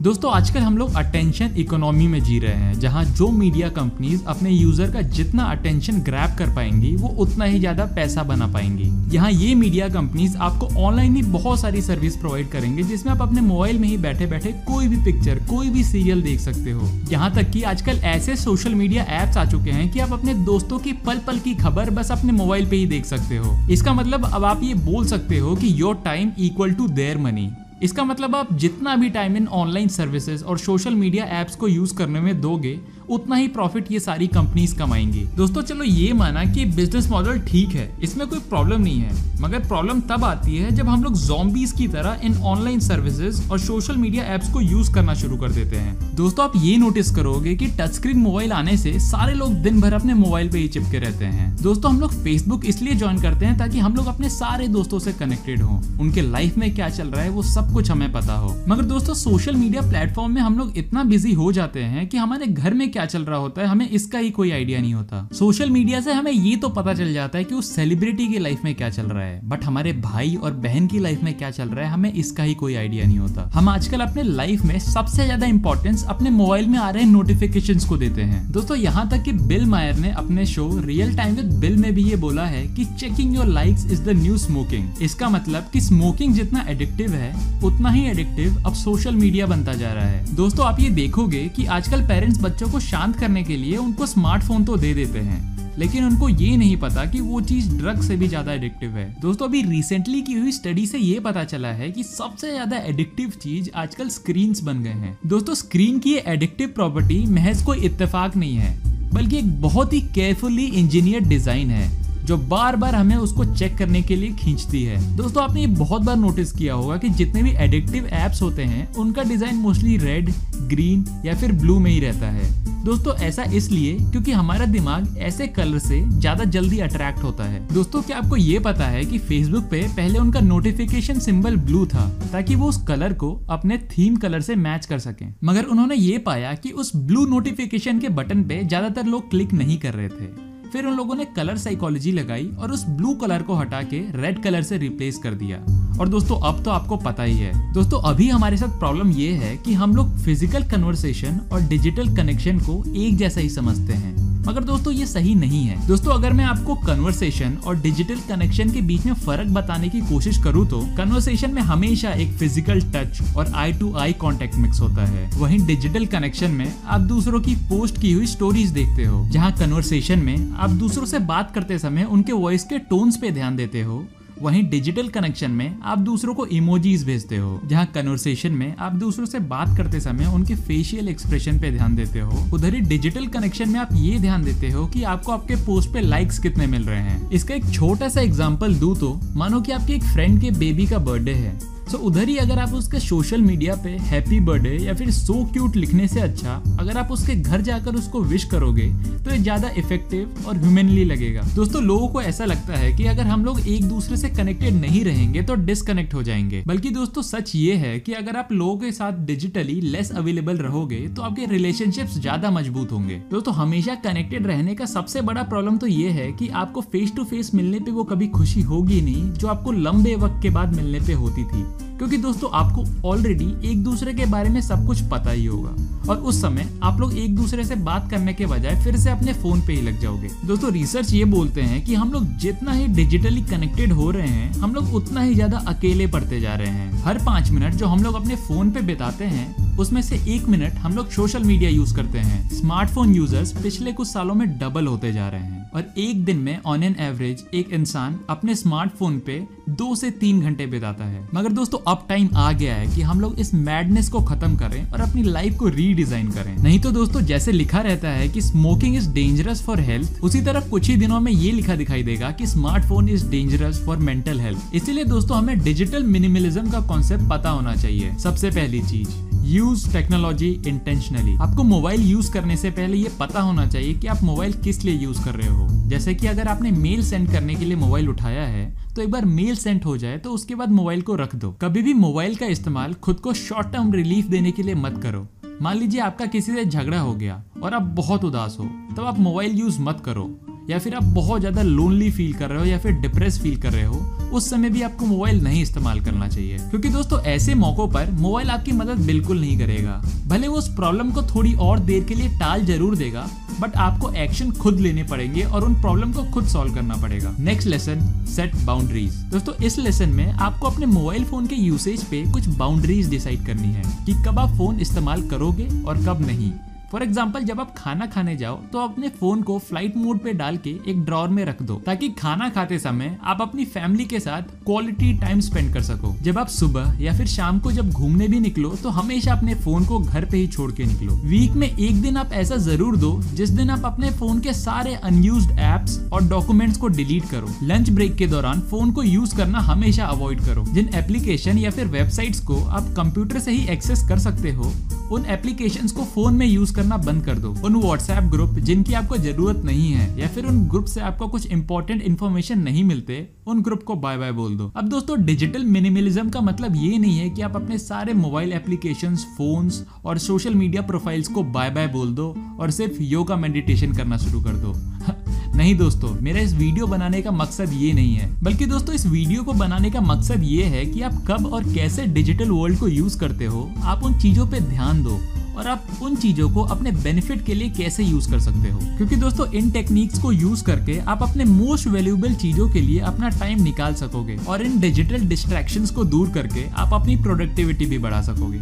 दोस्तों, आजकल हम लोग अटेंशन इकोनॉमी में जी रहे हैं, जहाँ जो मीडिया कंपनीज़ अपने यूज़र का जितना अटेंशन ग्रैब कर पाएँगी, वो उतना ही ज़्यादा पैसा बना पाएँगी। यहाँ ये मीडिया कंपनीज़ आपको ऑनलाइन ही बहुत सारी सर्विस प्रोवाइड करेंगे, जिसमें आप अपने मोबाइल में ही बैठे बैठे कोई भी पिक्चर कोई भी सीरियल देख सकते हो। यहाँ तक की आजकल ऐसे सोशल मीडिया एप्स आ चुके हैं की आप अपने दोस्तों की पल पल की खबर बस अपने मोबाइल पे ही देख सकते हो। इसका मतलब अब आप ये बोल सकते हो की your time equal to their money इसका मतलब आप जितना भी टाइम इन ऑनलाइन सर्विसेज़ और सोशल मीडिया एप्स को यूज़ करने में दोगे, उतना ही प्रॉफिट ये सारी कंपनीज़ कमाएँगी। दोस्तों, चलो ये माना कि बिज़नेस मॉडल ठीक है, इसमें कोई प्रॉब्लम नहीं है। मगर प्रॉब्लम तब आती है जब हम लोग जॉम्बीज की तरह इन ऑनलाइन सर्विसेज़ और सोशल मीडिया एप्स को यूज़ करना शुरू कर देते हैं। दोस्तों, आप ये नोटिस करोगे कि टच स्क्रीन मोबाइल आने से सारे लोग दिन भर अपने मोबाइल पे ही चिपके रहते हैं। दोस्तों, हम लोग फेसबुक इसलिए ज्वाइन करते हैं ताकि हम लोग अपने सारे दोस्तों से कनेक्टेड हों। उनके लाइफ में क्या चल रहा है, वो सब कुछ हमें पता हो। मगर दोस्तों सोशल मीडिया प्लेटफॉर्म में हम लोग इतना बिज़ी हो जाते हैं कि हमारे घर में क्या चल रहा होता है, हमें इसका ही कोई आइडिया नहीं होता। सोशल मीडिया से हमें ये तो पता चल जाता है कि उस सेलिब्रिटी की लाइफ में क्या चल रहा है। बट हमारे भाई और बहन की लाइफ में क्या चल रहा है, हमें इसका ही कोई आइडिया नहीं होता। हम आजकल अपने लाइफ में सबसे ज़्यादा इंपॉर्टेंस अपने मोबाइल में आ रहे नोटिफिकेशन को देते हैं। दोस्तों, यहाँ तक की बिल मायर ने अपने show real time with Bill में भी ये बोला है की checking your likes is the new smoking इसका मतलब की स्मोकिंग जितना एडिक्टिव है उतना ही एडिक्टिव अब सोशल मीडिया बनता जा रहा है। दोस्तों, आप ये देखोगे कि आजकल पेरेंट्स बच्चों को शांत करने के लिए उनको स्मार्टफ़ोन तो दे देते हैं, लेकिन उनको ये नहीं पता कि वो चीज़ ड्रग से भी ज़्यादा एडिक्टिव है। दोस्तों, अभी रिसेंटली की हुई स्टडी से ये पता चला है कि सबसे ज़्यादा एडिक्टिव चीज़ आजकल स्क्रीन बन गए हैं। दोस्तों स्क्रीन की एडिक्टिव प्रॉपर्टी महज कोई इत्तेफाक नहीं है, बल्कि एक बहुत ही केयरफुली इंजीनियर डिज़ाइन है। जो बार बार हमें उसको चेक करने के लिए खींचती है। दोस्तों, आपने ये बहुत बार नोटिस किया होगा कि जितने भी एडिक्टिव एप्स होते हैं, उनका डिज़ाइन मोस्टली रेड ग्रीन या फिर ब्लू में ही रहता है। दोस्तों, ऐसा इसलिए क्योंकि हमारा दिमाग ऐसे कलर से ज़्यादा जल्दी अट्रैक्ट होता है। दोस्तों, क्या आपको ये पता है कि फेसबुक पे पहले उनका नोटिफिकेशन सिंबल ब्लू था, ताकि वो उस कलर को अपने थीम कलर से मैच कर सके। मगर उन्होंने ये पाया कि उस ब्लू नोटिफिकेशन के बटन पे ज़्यादातर लोग क्लिक नहीं कर रहे थे। फिर उन लोगों ने कलर साइकोलॉजी लगाई और उस ब्लू कलर को हटा के रेड कलर से रिप्लेस कर दिया। और दोस्तों, अब तो आपको पता ही है। दोस्तों, अभी हमारे साथ प्रॉब्लम ये है कि हम लोग फ़िज़िकल कन्वर्सेशन और डिजिटल कनेक्शन को एक जैसा ही समझते हैं। मगर दोस्तों, ये सही नहीं है। दोस्तों, अगर मैं आपको कन्वर्सेशन और डिजिटल कनेक्शन के बीच में फ़र्क बताने की कोशिश करूँ तो कन्वर्सेशन में हमेशा एक फ़िज़िकल टच और eye to eye contact mix होता है। वही डिजिटल कनेक्शन में आप दूसरों की पोस्ट की हुई स्टोरीज देखते हो, जहाँ कन्वर्सेशन में आप दूसरों से बात करते समय उनके वॉइस के टोन्स पे ध्यान देते हो। वहीं डिजिटल कनेक्शन में आप दूसरों को इमोजीज भेजते हो, जहाँ कन्वर्सेशन में आप दूसरों से बात करते समय उनके फेशियल एक्सप्रेशन पे ध्यान देते हो। उधर ही डिजिटल कनेक्शन में आप ये ध्यान देते हो कि आपको आपके पोस्ट पे लाइक्स कितने मिल रहे हैं। इसका एक छोटा सा एग्ज़ाम्पल दू तो मानो की आपके एक फ्रेंड के बेबी का बर्थडे है। सो so, उधर ही अगर आप उसके सोशल मीडिया पे हैप्पी बर्थडे या फिर सो so क्यूट लिखने से अच्छा अगर आप उसके घर जाकर उसको विश करोगे तो ये ज़्यादा इफ़ेक्टिव और ह्यूमनली लगेगा। दोस्तों लोगों को ऐसा लगता है कि अगर हम लोग एक दूसरे से कनेक्टेड नहीं रहेंगे तो डिसकनेक्ट हो जाएँगे। बल्कि दोस्तों सच ये है कि अगर आप लोगों के साथ डिजिटली लेस अवेलेबल रहोगे तो आपके रिलेशनशिप्स ज़्यादा मज़बूत होंगे। दोस्तों हमेशा कनेक्टेड रहने का सबसे बड़ा प्रॉब्लम तो ये है कि आपको फेस टू फेस मिलने पे वो कभी खुशी होगी नहीं जो आपको लंबे वक्त के बाद मिलने पे होती थी। क्योंकि दोस्तों, आपको ऑलरेडी एक दूसरे के बारे में सब कुछ पता ही होगा। और उस समय आप लोग एक दूसरे से बात करने के बजाय फिर से अपने फ़ोन पे ही लग जाओगे। दोस्तों रिसर्च ये बोलते हैं कि हम लोग जितना ही डिजिटली कनेक्टेड हो रहे हैं, हम लोग उतना ही ज़्यादा अकेले पड़ते जा रहे हैं। हर पाँच मिनट जो हम लोग अपने फ़ोन पे बिताते हैं, उसमें से एक मिनट हम लोग सोशल मीडिया यूज़ करते हैं। स्मार्टफ़ोन यूज़र्स पिछले कुछ सालों में डबल होते जा रहे हैं। और एक दिन में ऑन एन एवरेज एक इंसान अपने स्मार्टफ़ोन पे दो से तीन घंटे बिताता है। मगर दोस्तों, अब टाइम आ गया है कि हम लोग इस मैडनेस को खत्म करें और अपनी लाइफ को रीडिजाइन करें। नहीं तो दोस्तों, जैसे लिखा रहता है कि smoking is dangerous for health उसी तरह कुछ ही दिनों में ये लिखा दिखाई देगा कि smartphone is dangerous for mental health इसीलिए दोस्तों, हमें डिजिटल मिनिमलिज्म का कॉन्सेप्ट पता होना चाहिए। सबसे पहली चीज़ यूज़ टेक्नोलॉजी इंटेंशनली आपको मोबाइल यूज़ करने से पहले ये पता होना चाहिए कि आप मोबाइल किस लिए यूज़ कर रहे हो। जैसे कि अगर आपने मेल सेंड करने के लिए मोबाइल उठाया है तो एक बार मेल सेंड हो जाए तो उसके बाद मोबाइल को रख दो। कभी भी मोबाइल का इस्तेमाल खुद को शॉर्ट टर्म रिलीफ देने के लिए मत करो। मान लीजिए आपका किसी से झगड़ा हो गया और आप बहुत उदास हो, तब आप मोबाइल यूज़ मत करो। या फिर आप बहुत ज़्यादा लोनली फील कर रहे हो या फिर डिप्रेस फील कर रहे हो, उस समय भी आपको मोबाइल नहीं इस्तेमाल करना चाहिए। क्योंकि दोस्तों, ऐसे मौकों पर मोबाइल आपकी मदद बिल्कुल नहीं करेगा। भले वो उस प्रॉब्लम को थोड़ी और देर के लिए टाल ज़रूर देगा बट आपको एक्शन खुद लेने पड़ेंगे और उन प्रॉब्लम को खुद सॉल्व करना पड़ेगा। नेक्स्ट लेसन सेट बाउंड्रीज दोस्तों, इस लेसन में आपको अपने मोबाइल फ़ोन के यूसेज पे कुछ बाउंड्रीज डिसाइड करनी है कि कब आप फ़ोन इस्तेमाल करोगे और कब नहीं। फॉर एग्ज़ाम्पल जब आप खाना खाने जाओ तो अपने फ़ोन को फ़्लाइट मोड पे डाल के एक ड्रॉर में रख दो, ताकि खाना खाते समय आप अपनी फैमिली के साथ क्वालिटी टाइम स्पेंड कर सको। जब आप सुबह या फिर शाम को जब घूमने भी निकलो तो हमेशा अपने फ़ोन को घर पे ही छोड़ के निकलो। वीक में एक दिन आप ऐसा ज़रूर दो, जिस दिन आप अपने फ़ोन के सारे अनयूज एप्स और डॉक्यूमेंट्स को डिलीट करो। लंच ब्रेक के दौरान फ़ोन को यूज़ करना हमेशा अवॉइड करो। जिन एप्लीकेशन या फिर वेबसाइट्स को आप कंप्यूटर से ही एक्सेस कर सकते हो उन एप्लीकेशन को फ़ोन में यूज़ करना बंद कर दो। उन व्हाट्सएप ग्रुप जिनकी आपको ज़रूरत नहीं है, या फिर उन ग्रुप से आपको कुछ इंपॉर्टेंट इन्फॉर्मेशन नहीं मिलते, उन ग्रुप को बाय बाय बोल दो। अब दोस्तों डिजिटल मिनिमलिज्म का मतलब ये नहीं है कि आप अपने सारे मोबाइल एप्लीकेशन फोन्स और सोशल मीडिया प्रोफाइल्स को बाय बाय बोल दो और सिर्फ़ योगा मेडिटेशन करना शुरू कर दो। नहीं दोस्तों, मेरा इस वीडियो बनाने का मकसद ये नहीं है। बल्कि दोस्तों, इस वीडियो को बनाने का मकसद ये है कि आप कब और कैसे डिजिटल वर्ल्ड को यूज़ करते हो। आप उन चीज़ों पे ध्यान दो और आप उन चीज़ों को अपने बेनिफिट के लिए कैसे यूज़ कर सकते हो। क्योंकि दोस्तों, इन टेक्निक्स को यूज़ करके आप अपने मोस्ट वैल्यूएबल चीज़ों के लिए अपना टाइम निकाल सकोगे और इन डिजिटल डिस्ट्रैक्शंस को दूर करके आप अपनी प्रोडक्टिविटी भी बढ़ा सकोगे।